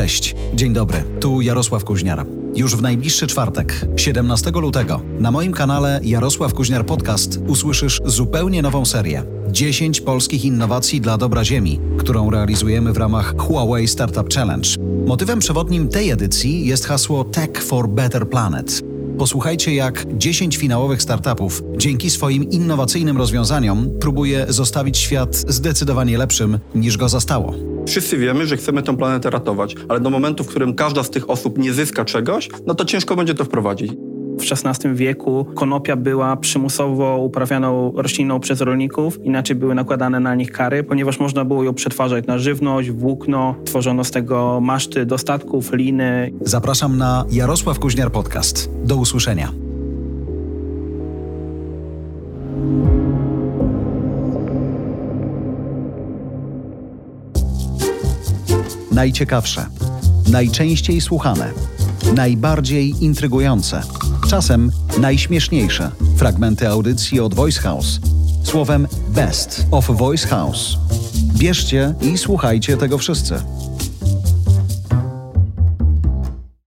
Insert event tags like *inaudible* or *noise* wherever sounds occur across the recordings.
Cześć, dzień dobry, tu Jarosław Kuźniar. Już w najbliższy czwartek, 17 lutego, na moim kanale Jarosław Kuźniar Podcast usłyszysz zupełnie nową serię. 10 polskich innowacji dla dobra Ziemi, którą realizujemy w ramach Huawei Startup Challenge. Motywem przewodnim tej edycji jest hasło Tech for Better Planet. Posłuchajcie, jak 10 finałowych startupów dzięki swoim innowacyjnym rozwiązaniom próbuje zostawić świat zdecydowanie lepszym niż go zastało. Wszyscy wiemy, że chcemy tę planetę ratować, ale do momentu, w którym każda z tych osób nie zyska czegoś, no to ciężko będzie to wprowadzić. W XVI wieku konopia była przymusowo uprawianą rośliną przez rolników, inaczej były nakładane na nich kary, ponieważ można było ją przetwarzać na żywność, włókno, tworzono z tego maszty do statków, liny. Zapraszam na Jarosław Kuźniar Podcast. Do usłyszenia. Najciekawsze, najczęściej słuchane, najbardziej intrygujące, czasem najśmieszniejsze fragmenty audycji od Voice House. Słowem Best of Voice House. Bierzcie i słuchajcie tego wszyscy.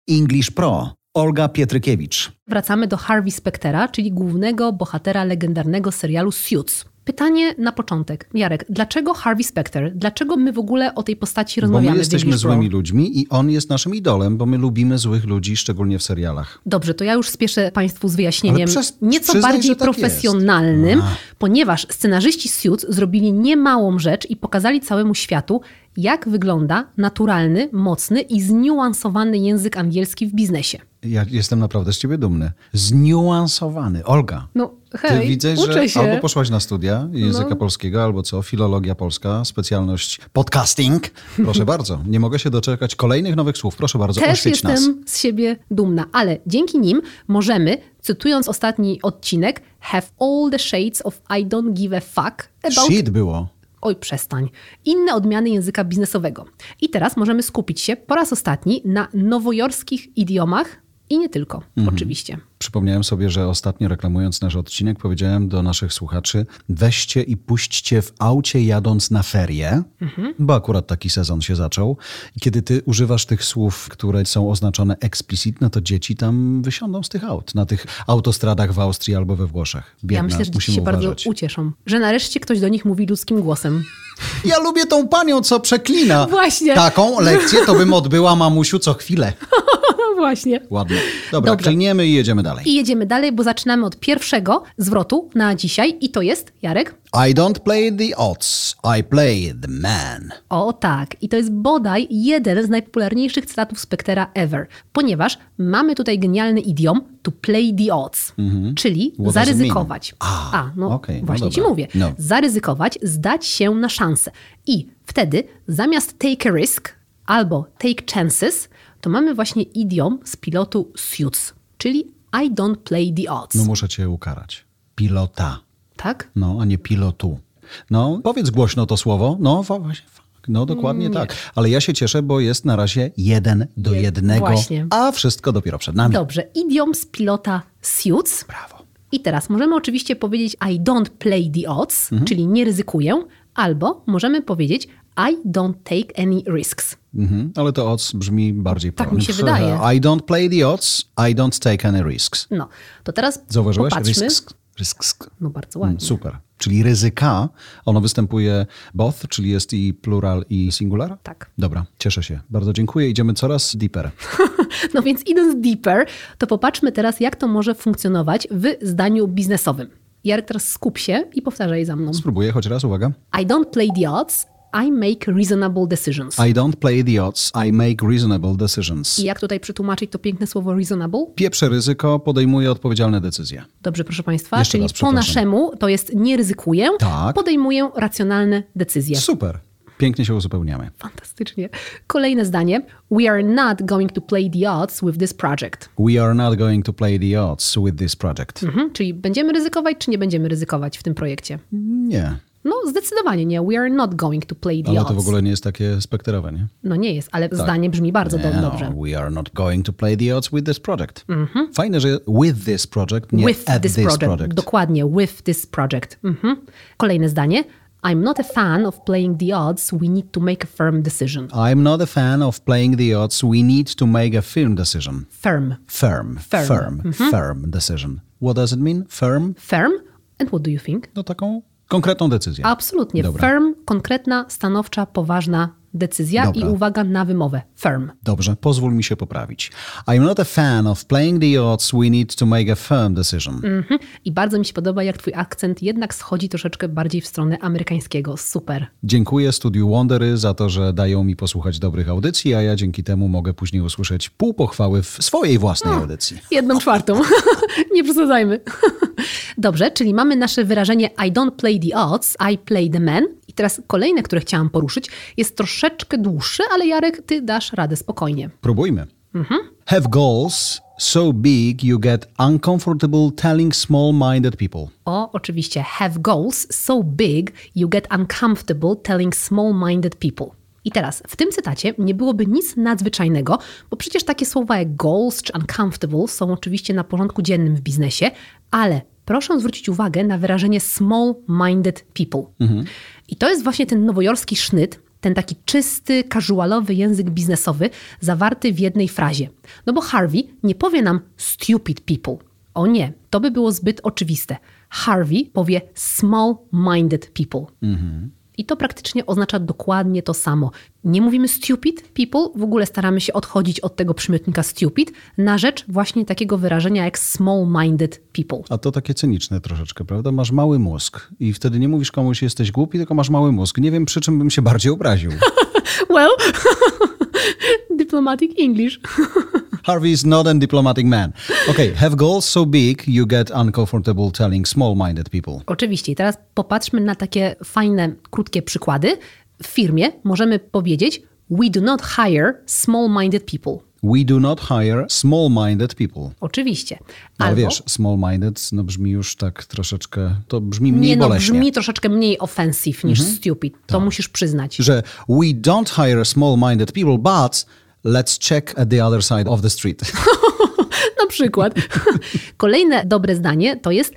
English Pro. Olga Pietrykiewicz. Wracamy do Harvey Spectera, czyli głównego bohatera legendarnego serialu Suits. Pytanie na początek. Jarek, dlaczego Harvey Specter? Dlaczego my w ogóle o tej postaci Bo rozmawiamy my w jesteśmy złymi ludźmi i on jest naszym idolem, bo my lubimy złych ludzi, szczególnie w serialach. Dobrze, to ja już spieszę Państwu z wyjaśnieniem przez- nieco przyznaj, bardziej tak profesjonalnym, ponieważ scenarzyści Suits zrobili niemałą rzecz i pokazali całemu światu, jak wygląda naturalny, mocny i zniuansowany język angielski w biznesie. Ja jestem naprawdę z ciebie dumny. Zniuansowany. Olga. No Ty hej, widzę, uczę że się. albo poszłaś na studia języka No. polskiego, albo co, filologia polska, specjalność podcasting. Proszę bardzo, nie mogę się doczekać kolejnych nowych słów. Proszę bardzo, Też oświeć jestem nas. z siebie dumna, ale dzięki nim możemy, cytując ostatni odcinek, have all the shades of I don't give a fuck about... Shit było. Oj, przestań. Inne odmiany języka biznesowego. I teraz możemy skupić się po raz ostatni na nowojorskich idiomach i nie tylko, Mhm. oczywiście. Przypomniałem sobie, że ostatnio reklamując nasz odcinek powiedziałem do naszych słuchaczy weźcie i puśćcie w aucie jadąc na ferie, Mhm. bo akurat taki sezon się zaczął. I kiedy ty używasz tych słów, które są oznaczone explicit, no to dzieci tam wysiądą z tych aut, na tych autostradach w Austrii albo we Włoszech. Biedne, ja myślę, że dzieci się uważać. bardzo ucieszą, że nareszcie ktoś do nich mówi ludzkim głosem. *laughs* Ja lubię tą panią, co przeklina. Właśnie. Taką lekcję to bym odbyła mamusiu co chwilę. *laughs* No właśnie. Ładnie. Dobra, Dobrze. kliniemy i jedziemy dalej. I jedziemy dalej, bo zaczynamy od pierwszego zwrotu na dzisiaj i to jest, Jarek? I don't play the odds, I play the man. O tak, i to jest bodaj jeden z najpopularniejszych cytatów Spectera ever, ponieważ mamy tutaj genialny idiom to play the odds, czyli Mhm. What zaryzykować. mean? A, no okej, no właśnie ci dobra. mówię. No. Zaryzykować, zdać się na szansę. I wtedy zamiast take a risk albo take chances, to mamy właśnie idiom z pilotu Suits, czyli I don't play the odds. No muszę cię ukarać. Pilota. tak? No, a nie pilotu. No, powiedz głośno to słowo. No, właśnie. No, dokładnie tak. Ale ja się cieszę, bo jest na razie jeden do Je- jednego, właśnie. a wszystko dopiero przed nami. Dobrze, idiom z pilota Suits. Brawo. I teraz możemy oczywiście powiedzieć I don't play the odds, Mhm. czyli nie ryzykuję, albo możemy powiedzieć I don't take any risks. Mhm. Ale to odds brzmi bardziej Tak pro. mi się wydaje. I don't play the odds, I don't take any risks. No, to teraz Zauważyłeś? popatrzmy. Risks. Risks. No bardzo Mm, ładnie. Super. Czyli ryzyka, ono występuje both, czyli jest i plural i singular? Tak. Dobra, cieszę się. Bardzo dziękuję. Idziemy coraz deeper. *laughs* No więc idąc deeper, to popatrzmy teraz, jak to może funkcjonować w zdaniu biznesowym. Jarek, teraz skup się i powtarzaj za mną. Spróbuję choć raz, uwaga. I don't play the odds, I make reasonable decisions. I don't play the odds, I make reasonable decisions. I jak tutaj przetłumaczyć to piękne słowo reasonable? Pieprzę ryzyko, podejmuję odpowiedzialne decyzje. Dobrze, proszę Państwa, Jeszcze czyli raz, po naszemu to jest nie ryzykuję, Tak. podejmuję racjonalne decyzje. Super. Pięknie się uzupełniamy. Fantastycznie. Kolejne zdanie. We are not going to play the odds with this project. We are not going to play the odds with this project. Mhm, czyli będziemy ryzykować, czy nie będziemy ryzykować w tym projekcie? Nie. No, zdecydowanie nie. We are not going to play the Ale odds. to w ogóle nie jest takie spekterowe, nie? No nie jest, ale zdanie brzmi bardzo Nie, dobrze. We are not going to play the odds with this project. Fajne, że with this project, nie with at this, this project. project. Dokładnie, with this project. Mhm. Kolejne zdanie. I'm not a fan of playing the odds. We need to make a firm decision. I'm not a fan of playing the odds. We need to make a firm decision. Firm. Firm. Firm. Firm. Firm decision. What does it mean? Firm? Firm? And what do you think? No taką konkretną decyzję. Absolutnie. Dobra. Firm, konkretna, stanowcza, poważna decyzja Dobra. i uwaga na wymowę. Firm. Dobrze, pozwól mi się poprawić. I'm not a fan of playing the odds. We need to make a firm decision. Mhm. I bardzo mi się podoba, jak twój akcent jednak schodzi troszeczkę bardziej w stronę amerykańskiego. Super. Dziękuję Studiu Wondery za to, że dają mi posłuchać dobrych audycji, a ja dzięki temu mogę później usłyszeć pół pochwały w swojej własnej audycji. Jedną czwartą. *laughs* Nie przesadzajmy. *laughs* Dobrze, czyli mamy nasze wyrażenie I don't play the odds, I play the man. I teraz kolejne, które chciałam poruszyć, jest troszeczkę dłuższe, ale Jarek, ty dasz radę spokojnie. Próbujmy. Have goals so big you get uncomfortable telling small-minded people. O, oczywiście, have goals so big you get uncomfortable telling small-minded people. I teraz, w tym cytacie nie byłoby nic nadzwyczajnego, bo przecież takie słowa jak goals czy uncomfortable są oczywiście na porządku dziennym w biznesie, ale proszę zwrócić uwagę na wyrażenie small-minded people. I to jest właśnie ten nowojorski sznyt, ten taki czysty, casualowy język biznesowy zawarty w jednej frazie. No bo Harvey nie powie nam stupid people. O nie, to by było zbyt oczywiste. Harvey powie small-minded people. I to praktycznie oznacza dokładnie to samo. Nie mówimy stupid people, w ogóle staramy się odchodzić od tego przymiotnika stupid na rzecz właśnie takiego wyrażenia jak small-minded people. A to takie cyniczne troszeczkę, prawda? Masz mały mózg i wtedy nie mówisz komuś jesteś głupi, tylko masz mały mózg. Nie wiem przy czym bym się bardziej obraził. *laughs* Well, *laughs* diplomatic English. *laughs* Harvey is not a diplomatic man. Okay, have goals so big you get uncomfortable telling small-minded people. Oczywiście. I teraz popatrzmy na takie fajne, krótkie przykłady. W firmie możemy powiedzieć we do not hire small-minded people. We do not hire small-minded people. Oczywiście. No Albo, wiesz, small-minded no brzmi już tak troszeczkę, to brzmi mniej nie no, boleśnie. brzmi troszeczkę mniej offensive niż stupid. To musisz przyznać. Że we don't hire small-minded people, but let's check at the other side of the street. *laughs* Na przykład. *laughs* Kolejne dobre zdanie to jest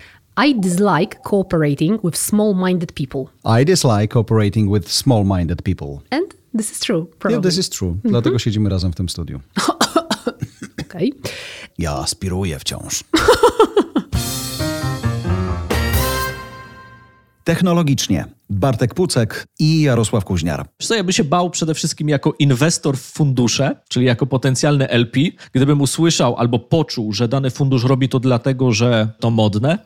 I dislike cooperating with small-minded people. I dislike cooperating with small-minded people. And this is true, Yeah, probably. this is true. Dlatego siedzimy razem w tym studiu. *laughs* Okay. Ja aspiruję wciąż. Technologicznie Bartek Pucek i Jarosław Kuźniar. Co, ja bym się bał przede wszystkim jako inwestor w fundusze, czyli jako potencjalny LP, gdybym usłyszał albo poczuł, że dany fundusz robi to dlatego, że to modne,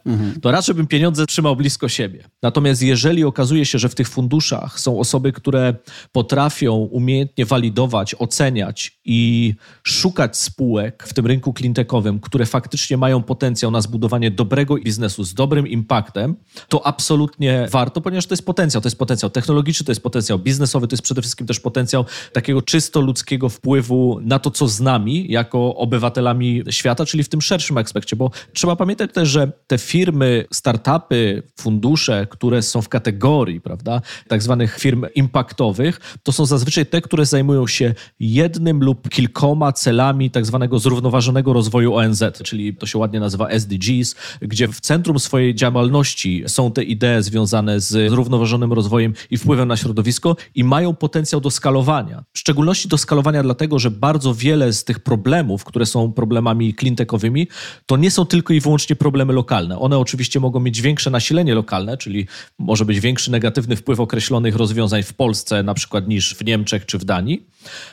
to raczej bym pieniądze trzymał blisko siebie. Natomiast jeżeli okazuje się, że w tych funduszach są osoby, które potrafią umiejętnie walidować, oceniać i szukać spółek w tym rynku cleantechowym, które faktycznie mają potencjał na zbudowanie dobrego biznesu z dobrym impaktem, to absolutnie warto, ponieważ to jest potencjał. To jest potencjał technologiczny, to jest potencjał biznesowy, to jest przede wszystkim też potencjał takiego czysto ludzkiego wpływu na to, co z nami jako obywatelami świata, czyli w tym szerszym aspekcie, bo trzeba pamiętać też, że te firmy, startupy, fundusze, które są w kategorii, prawda, tak zwanych firm impaktowych, to są zazwyczaj te, które zajmują się jednym lub kilkoma celami tak zwanego zrównoważonego rozwoju ONZ, czyli to się ładnie nazywa SDGs, gdzie w centrum swojej działalności są te idee związane z zrównoważonym rozwojem i wpływem na środowisko i mają potencjał do skalowania. W szczególności do skalowania dlatego, że bardzo wiele z tych problemów, które są problemami cleantechowymi, to nie są tylko i wyłącznie problemy lokalne. One oczywiście mogą mieć większe nasilenie lokalne, czyli może być większy negatywny wpływ określonych rozwiązań w Polsce na przykład niż w Niemczech czy w Danii,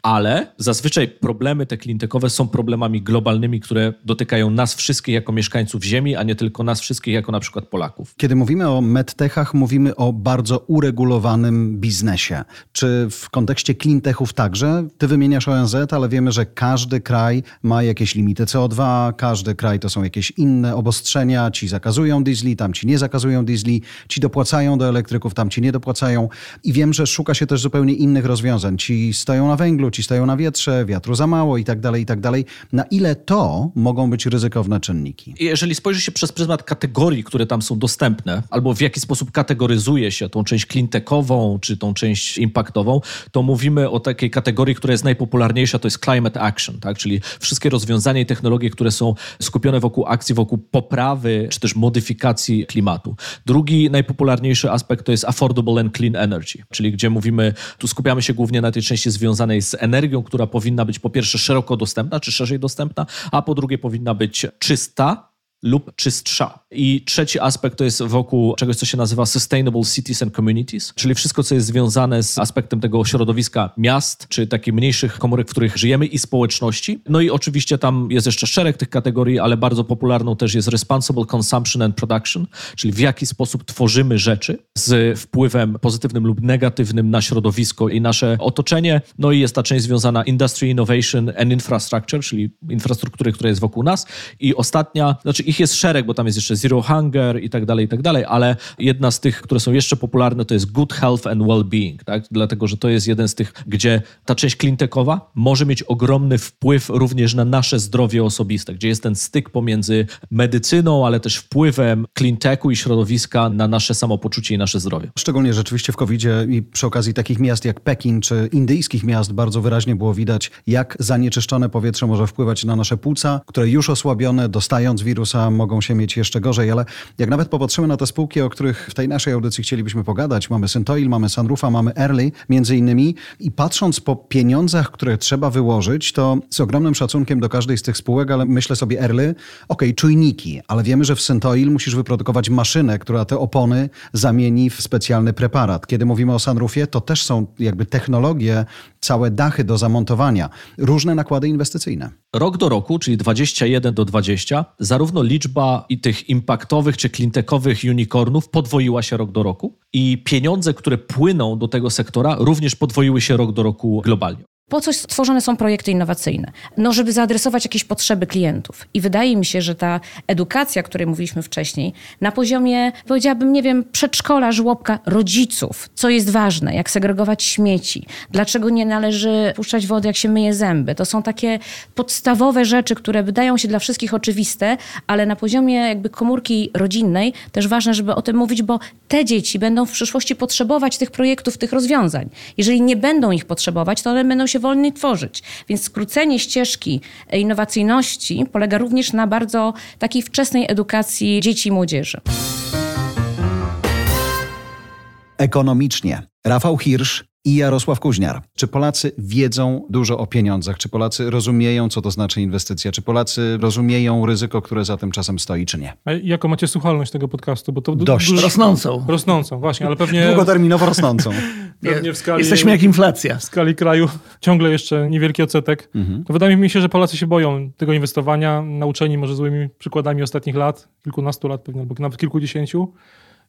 ale zazwyczaj problemy te cleantechowe są problemami globalnymi, które dotykają nas wszystkich jako mieszkańców Ziemi, a nie tylko nas wszystkich jako na przykład Polaków. Kiedy mówimy o medtechach, mówimy o bardzo uregulowanym biznesie. Czy w kontekście cleantechów także? Ty wymieniasz ONZ, ale wiemy, że każdy kraj ma jakieś limity CO2, każdy kraj to są jakieś inne obostrzenia. Ci zakazują diesli, tam ci nie zakazują diesli, ci dopłacają do elektryków, tam ci nie dopłacają. I wiem, że szuka się też zupełnie innych rozwiązań. Ci stoją na węglu, ci stoją na wietrze, wiatru za mało i tak dalej, i tak dalej. Na ile to mogą być ryzykowne czynniki? Jeżeli spojrzy się przez pryzmat kategorii, które tam są dostępne, albo w jaki sposób kategoryzuje się tą część cleantechową, czy tą część impactową, to mówimy o takiej kategorii, która jest najpopularniejsza, to jest climate action, tak? czyli wszystkie rozwiązania i technologie, które są skupione wokół akcji, wokół poprawy, czy też modyfikacji klimatu. Drugi najpopularniejszy aspekt to jest affordable and clean energy, czyli gdzie mówimy, tu skupiamy się głównie na tej części związanej z energią, która powinna być po pierwsze szeroko dostępna, czy szerzej dostępna, a po drugie powinna być czysta, lub czystsza. I trzeci aspekt to jest wokół czegoś, co się nazywa Sustainable Cities and Communities, czyli wszystko, co jest związane z aspektem tego środowiska miast, czy takich mniejszych komórek, w których żyjemy i społeczności. No i oczywiście tam jest jeszcze szereg tych kategorii, ale bardzo popularną też jest Responsible Consumption and Production, czyli w jaki sposób tworzymy rzeczy z wpływem pozytywnym lub negatywnym na środowisko i nasze otoczenie. No i jest ta część związana Industry Innovation and Infrastructure, czyli infrastruktury, która jest wokół nas. I ostatnia, znaczy ich jest szereg, bo tam jest jeszcze Zero Hunger i tak dalej, i tak dalej, ale jedna z tych, które są jeszcze popularne, to jest Good Health and Well-Being, tak? dlatego, że to jest jeden z tych, gdzie ta część cleantechowa może mieć ogromny wpływ również na nasze zdrowie osobiste, gdzie jest ten styk pomiędzy medycyną, ale też wpływem cleantechu i środowiska na nasze samopoczucie i nasze zdrowie. Szczególnie rzeczywiście w covid i przy okazji takich miast jak Pekin czy indyjskich miast bardzo wyraźnie było widać, jak zanieczyszczone powietrze może wpływać na nasze płuca, które już osłabione, dostając wirusa, mogą się mieć jeszcze gorzej, ale jak nawet popatrzymy na te spółki, o których w tej naszej audycji chcielibyśmy pogadać, mamy Syntoil, mamy Sunroofa, mamy Early między innymi i patrząc po pieniądzach, które trzeba wyłożyć, to z ogromnym szacunkiem do każdej z tych spółek, ale myślę sobie Early, ok, czujniki, ale wiemy, że w Syntoil musisz wyprodukować maszynę, która te opony zamieni w specjalny preparat. Kiedy mówimy o Sunroofie, to też są jakby technologie, całe dachy do zamontowania, różne nakłady inwestycyjne. Rok do roku, czyli 21 do 20, zarówno liczba i tych impaktowych czy cleantechowych unicornów podwoiła się rok do roku i pieniądze, które płyną do tego sektora, również podwoiły się rok do roku globalnie. Po co stworzone są projekty innowacyjne? No, żeby zaadresować jakieś potrzeby klientów. I wydaje mi się, że ta edukacja, o której mówiliśmy wcześniej, na poziomie, powiedziałabym, nie wiem, przedszkola, żłobka, rodziców, co jest ważne, jak segregować śmieci, dlaczego nie należy puszczać wody, jak się myje zęby. To są takie podstawowe rzeczy, które wydają się dla wszystkich oczywiste, ale na poziomie jakby komórki rodzinnej też ważne, żeby o tym mówić, bo te dzieci będą w przyszłości potrzebować tych projektów, tych rozwiązań. Jeżeli nie będą ich potrzebować, to one będą się się wolniej tworzyć. Więc skrócenie ścieżki innowacyjności polega również na bardzo takiej wczesnej edukacji dzieci i młodzieży. Ekonomicznie. Rafał Hirsch i Jarosław Kuźniar. Czy Polacy wiedzą dużo o pieniądzach? Czy Polacy rozumieją, co to znaczy inwestycja? Czy Polacy rozumieją ryzyko, które za tym czasem stoi, czy nie? A jaką macie słuchalność tego podcastu? Bo to Dość. Dużo... Rosnącą. Rosnącą, właśnie, ale pewnie... Długoterminowo rosnącą. *laughs* pewnie w skali... Jesteśmy jak inflacja. W skali kraju ciągle jeszcze niewielki odsetek. Mhm. To wydaje mi się, że Polacy się boją tego inwestowania, nauczeni może złymi przykładami ostatnich lat, kilkunastu lat pewnie, albo nawet kilkudziesięciu.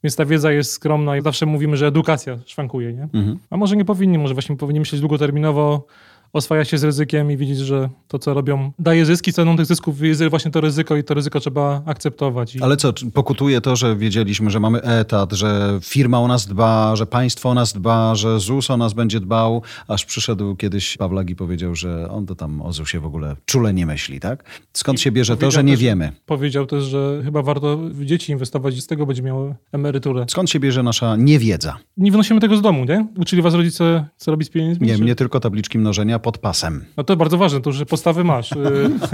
Więc ta wiedza jest skromna i zawsze mówimy, że edukacja szwankuje, nie? Mhm. A może nie powinni, może właśnie powinni myśleć długoterminowo, oswaja się z ryzykiem i widzieć, że to, co robią, daje zyski. Ceną tych zysków jest właśnie to ryzyko i to ryzyko trzeba akceptować. I... Ale co, pokutuje to, że wiedzieliśmy, że mamy etat, że firma o nas dba, że państwo o nas dba, że ZUS o nas będzie dbał, aż przyszedł kiedyś Pawlak i powiedział, że on to tam o ZUS-ie w ogóle czule nie myśli, tak? Skąd I się bierze to, że nie też, wiemy? Powiedział też, że chyba warto w dzieci inwestować i z tego będzie miał emeryturę. Skąd się bierze nasza niewiedza? Nie wynosimy tego z domu, nie? Uczyli was rodzice, co robić z pieniędzmi? Nie, czy... mnie tylko tabliczki mnożenia pod pasem. No to bardzo ważne, to już podstawy masz. Y,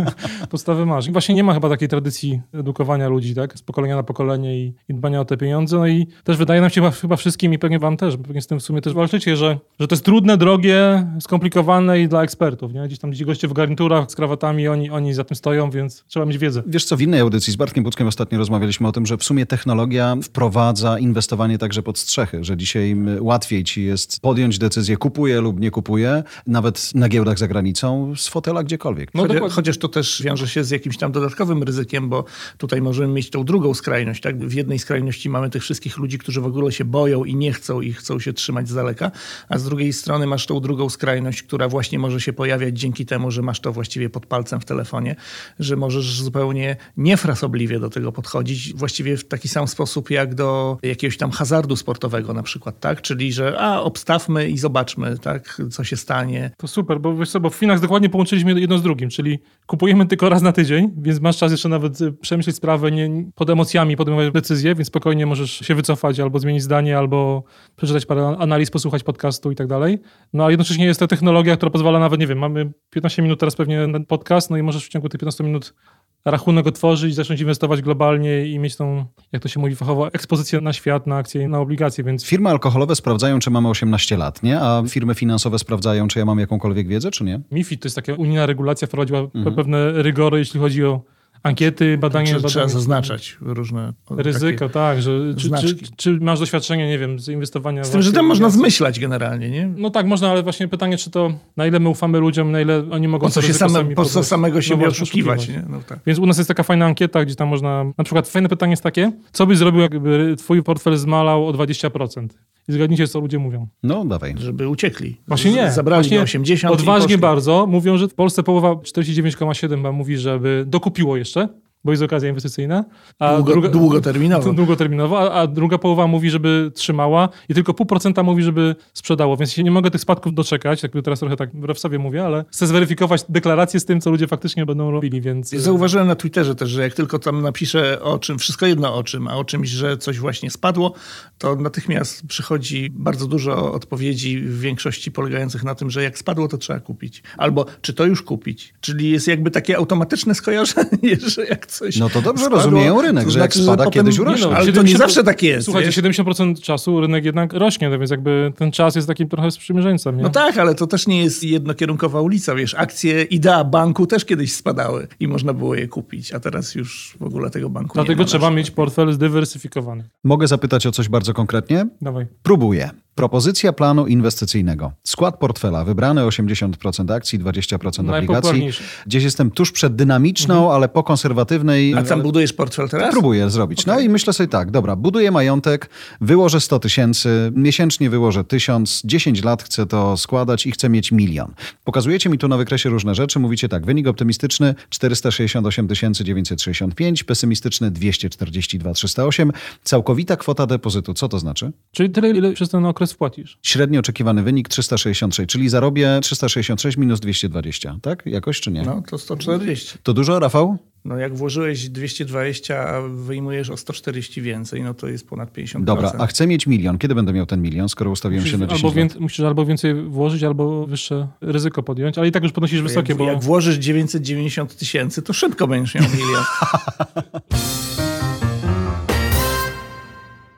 *laughs* podstawy masz. I właśnie nie ma chyba takiej tradycji edukowania ludzi, tak? Z pokolenia na pokolenie i, i dbania o te pieniądze. No i też wydaje nam się chyba, chyba wszystkim i pewnie wam też, pewnie z tym w sumie też walczycie, że, że to jest trudne, drogie, skomplikowane i dla ekspertów, nie? Gdzieś tam gdzieś goście w garniturach z krawatami, oni, oni za tym stoją, więc trzeba mieć wiedzę. Wiesz co, w innej audycji z Bartkiem Buckiem ostatnio rozmawialiśmy o tym, że w sumie technologia wprowadza inwestowanie także pod strzechy, że dzisiaj łatwiej ci jest podjąć decyzję, kupuję lub nie kupuję, nawet na giełdach za granicą z fotela gdziekolwiek. No chociaż, chociaż to też wiąże się z jakimś tam dodatkowym ryzykiem, bo tutaj możemy mieć tą drugą skrajność. Tak? W jednej skrajności mamy tych wszystkich ludzi, którzy w ogóle się boją i nie chcą i chcą się trzymać z daleka, a z drugiej strony masz tą drugą skrajność, która właśnie może się pojawiać dzięki temu, że masz to właściwie pod palcem w telefonie, że możesz zupełnie niefrasobliwie do tego podchodzić, właściwie w taki sam sposób jak do jakiegoś tam hazardu sportowego na przykład, tak? Czyli, że a, obstawmy i zobaczmy, tak, co się stanie. To super bo wiesz co, bo w Finach dokładnie połączyliśmy jedno z drugim, czyli kupujemy tylko raz na tydzień, więc masz czas jeszcze nawet y, przemyśleć sprawę, nie, pod emocjami podejmować decyzje, więc spokojnie możesz się wycofać albo zmienić zdanie, albo przeczytać parę analiz, posłuchać podcastu i tak dalej. No a jednocześnie jest to technologia, która pozwala nawet, nie wiem, mamy 15 minut teraz pewnie na podcast, no i możesz w ciągu tych 15 minut rachunek otworzyć, zacząć inwestować globalnie i mieć tą, jak to się mówi fachowo, ekspozycję na świat, na akcje, na obligacje, więc... Firmy alkoholowe sprawdzają, czy mamy 18 lat, nie? A firmy finansowe sprawdzają, czy ja mam jakąkolwiek wiedzę, czy nie? MIFID to jest taka unijna regulacja, wprowadziła mhm. pewne rygory, jeśli chodzi o ankiety, badania. Czy, badania trzeba zaznaczać różne ryzyko, tak, że czy, czy, czy, masz doświadczenie, nie wiem, z inwestowania z tym, że tam można zmyślać generalnie, nie? No tak, można, ale właśnie pytanie, czy to na ile my ufamy ludziom, na ile oni mogą po co się same, po co samego siebie no oszukiwać, nie? No tak. Więc u nas jest taka fajna ankieta, gdzie tam można, na przykład fajne pytanie jest takie, co byś zrobił, jakby twój portfel zmalał o 20%? I zgadnijcie, co ludzie mówią. No, dawaj. Żeby uciekli. Właśnie nie. Zabrali Właśnie 80 Odważnie bardzo. Mówią, że w Polsce połowa 49,7 mówi, żeby dokupiło jeszcze bo jest okazja inwestycyjna. A Długo, druga, długoterminowo. *laughs* Długoterminowo, a, a, druga połowa mówi, żeby trzymała i tylko pół procenta mówi, żeby sprzedało. Więc się nie mogę tych spadków doczekać, jakby teraz trochę tak w sobie mówię, ale chcę zweryfikować deklarację z tym, co ludzie faktycznie będą robili, więc... Zauważyłem na Twitterze też, że jak tylko tam napiszę o czym, wszystko jedno o czym, a o czymś, że coś właśnie spadło, to natychmiast przychodzi bardzo dużo odpowiedzi, w większości polegających na tym, że jak spadło, to trzeba kupić. Albo czy to już kupić. Czyli jest jakby takie automatyczne skojarzenie, *laughs* że jak coś No to dobrze spadło, rozumieją rynek, to że jak spada, potem, kiedyś urośnie. No, ale to nie zawsze tak jest. Słuchajcie, wiesz? 70% czasu rynek jednak rośnie, no więc jakby ten czas jest takim trochę sprzymierzeńcem. Nie? No tak, ale to też nie jest jednokierunkowa ulica, wiesz. Akcje Idea banku też kiedyś spadały i można było je kupić, a teraz już w ogóle tego banku Dlatego nie ma. trzeba mieć portfel zdywersyfikowany. Mogę zapytać o coś bardzo konkretnie? Dawaj. Próbuję. Propozycja planu inwestycyjnego. Skład portfela, wybrane 80% akcji, 20% obligacji. Gdzieś jestem tuż przed dynamiczną, mhm. ale po konserwatywnej. A tam budujesz portfel teraz? Próbuję zrobić. Okay. No i myślę sobie tak, dobra, buduję majątek, wyłożę 100 tysięcy, miesięcznie wyłożę 1000, 10 lat chcę to składać i chcę mieć milion. Pokazujecie mi tu na wykresie różne rzeczy, mówicie tak, wynik optymistyczny 468 965, pesymistyczny 242 308, całkowita kwota depozytu. Co to znaczy? Czyli tyle, ile przez ten okres okres wpłacisz. Średnio oczekiwany wynik 366, czyli zarobię 366 minus 220, tak? Jakoś czy nie? No, to 140. To dużo, Rafał? No jak włożyłeś 220, a wyjmujesz o 140 więcej, no to jest ponad 50%. Dobra, a chcę mieć milion. Kiedy będę miał ten milion, skoro ustawiłem musisz się na 10 albo lat? Musisz albo więcej włożyć, albo wyższe ryzyko podjąć, ale i tak już podnosisz wysokie, jak, bo... Jak włożysz 990 tysięcy, to szybko będziesz miał milion. *laughs*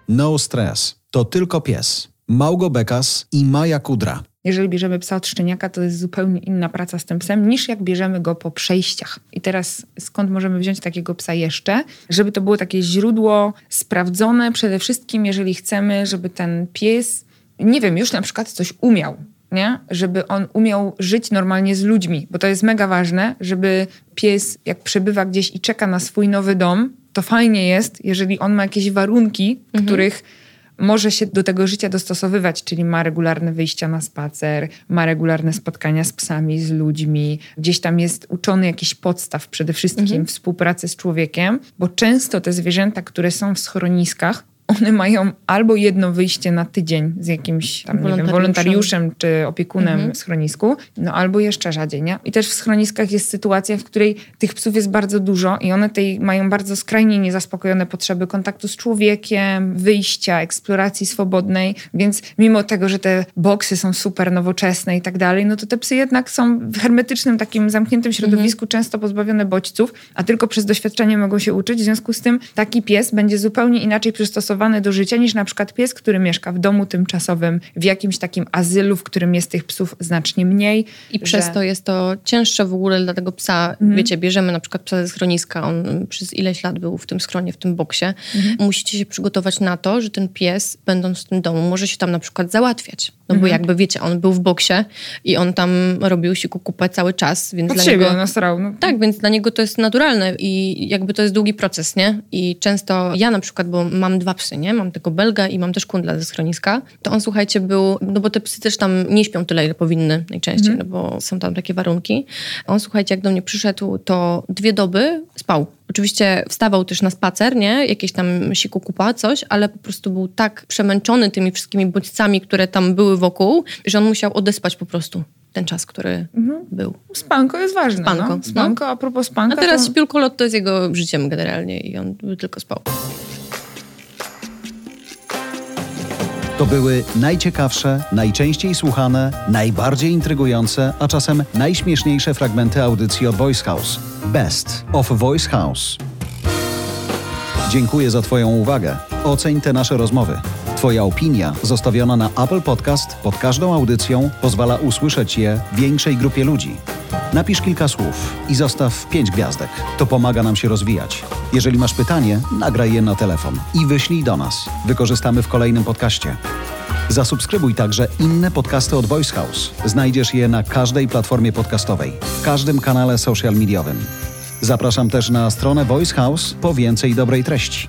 no stress. To tylko pies. Małgo Bekas i Maja Kudra. Jeżeli bierzemy psa od szczeniaka, to jest zupełnie inna praca z tym psem, niż jak bierzemy go po przejściach. I teraz skąd możemy wziąć takiego psa jeszcze? Żeby to było takie źródło sprawdzone przede wszystkim, jeżeli chcemy, żeby ten pies, nie wiem, już na przykład coś umiał. Nie? Żeby on umiał żyć normalnie z ludźmi, bo to jest mega ważne, żeby pies, jak przebywa gdzieś i czeka na swój nowy dom, to fajnie jest, jeżeli on ma jakieś warunki, mhm. których może się do tego życia dostosowywać, czyli ma regularne wyjścia na spacer, ma regularne spotkania z psami, z ludźmi, gdzieś tam jest uczony jakiś podstaw przede wszystkim mhm. współpracy z człowiekiem, bo często te zwierzęta, które są w schroniskach, one mają albo jedno wyjście na tydzień z jakimś tam, wolontariuszem. Wiem, wolontariuszem czy opiekunem mhm. w schronisku, no albo jeszcze rzadziej, nie? I też w schroniskach jest sytuacja, w której tych psów jest bardzo dużo i one tej mają bardzo skrajnie niezaspokojone potrzeby kontaktu z człowiekiem, wyjścia, eksploracji swobodnej, więc mimo tego, że te boksy są super nowoczesne i tak dalej, no to te psy jednak są w hermetycznym, takim zamkniętym środowisku, mhm. często pozbawione bodźców, a tylko przez doświadczenie mogą się uczyć, w związku z tym taki pies będzie zupełnie inaczej przystosowany dostosowany do życia niż na przykład pies, który mieszka w domu tymczasowym, w jakimś takim azylu, w którym jest tych psów znacznie mniej. I że... przez to jest to cięższe w ogóle dla tego psa. Mhm. Wiecie, bierzemy na przykład psa ze schroniska, on przez ileś lat był w tym schronie, w tym boksie. Mhm. Musicie się przygotować na to, że ten pies, będąc w tym domu, może się tam na przykład załatwiać. No mhm. bo jakby wiecie, on był w boksie i on tam robił się kupę cały czas, więc dla siebie niego... nasrał. No. Tak, więc dla niego to jest naturalne i jakby to jest długi proces, nie? I często ja na przykład, bo mam dwa psy, nie? Mam tego belga i mam też kundla ze schroniska. To on, słuchajcie, był, no bo te psy też tam nie śpią tyle, ile powinny najczęściej, mm. no bo są tam takie warunki. On, słuchajcie, jak do mnie przyszedł, to dwie doby spał. Oczywiście wstawał też na spacer, nie? Jakieś tam siku kupa, coś, ale po prostu był tak przemęczony tymi wszystkimi bodźcami, które tam były wokół, że on musiał odespać po prostu ten czas, który był. Spanko jest ważne. Spanko, No. no. Spanko, a propos spanka, A teraz to... śpiulkolot to jest jego życiem generalnie i on by tylko spał. To były najciekawsze, najczęściej słuchane, najbardziej intrygujące, a czasem najśmieszniejsze fragmenty audycji od Voice House. Best of Voice House. Dziękuję za Twoją uwagę. Oceń te nasze rozmowy. Twoja opinia zostawiona na Apple Podcast pod każdą audycją pozwala usłyszeć je większej grupie ludzi. Napisz kilka słów i zostaw pięć gwiazdek. To pomaga nam się rozwijać. Jeżeli masz pytanie, nagraj je na telefon i wyślij do nas. Wykorzystamy w kolejnym podcaście. Zasubskrybuj także inne podcasty od Voice House. Znajdziesz je na każdej platformie podcastowej, w każdym kanale social mediowym. Zapraszam też na stronę Voice House po więcej dobrej treści.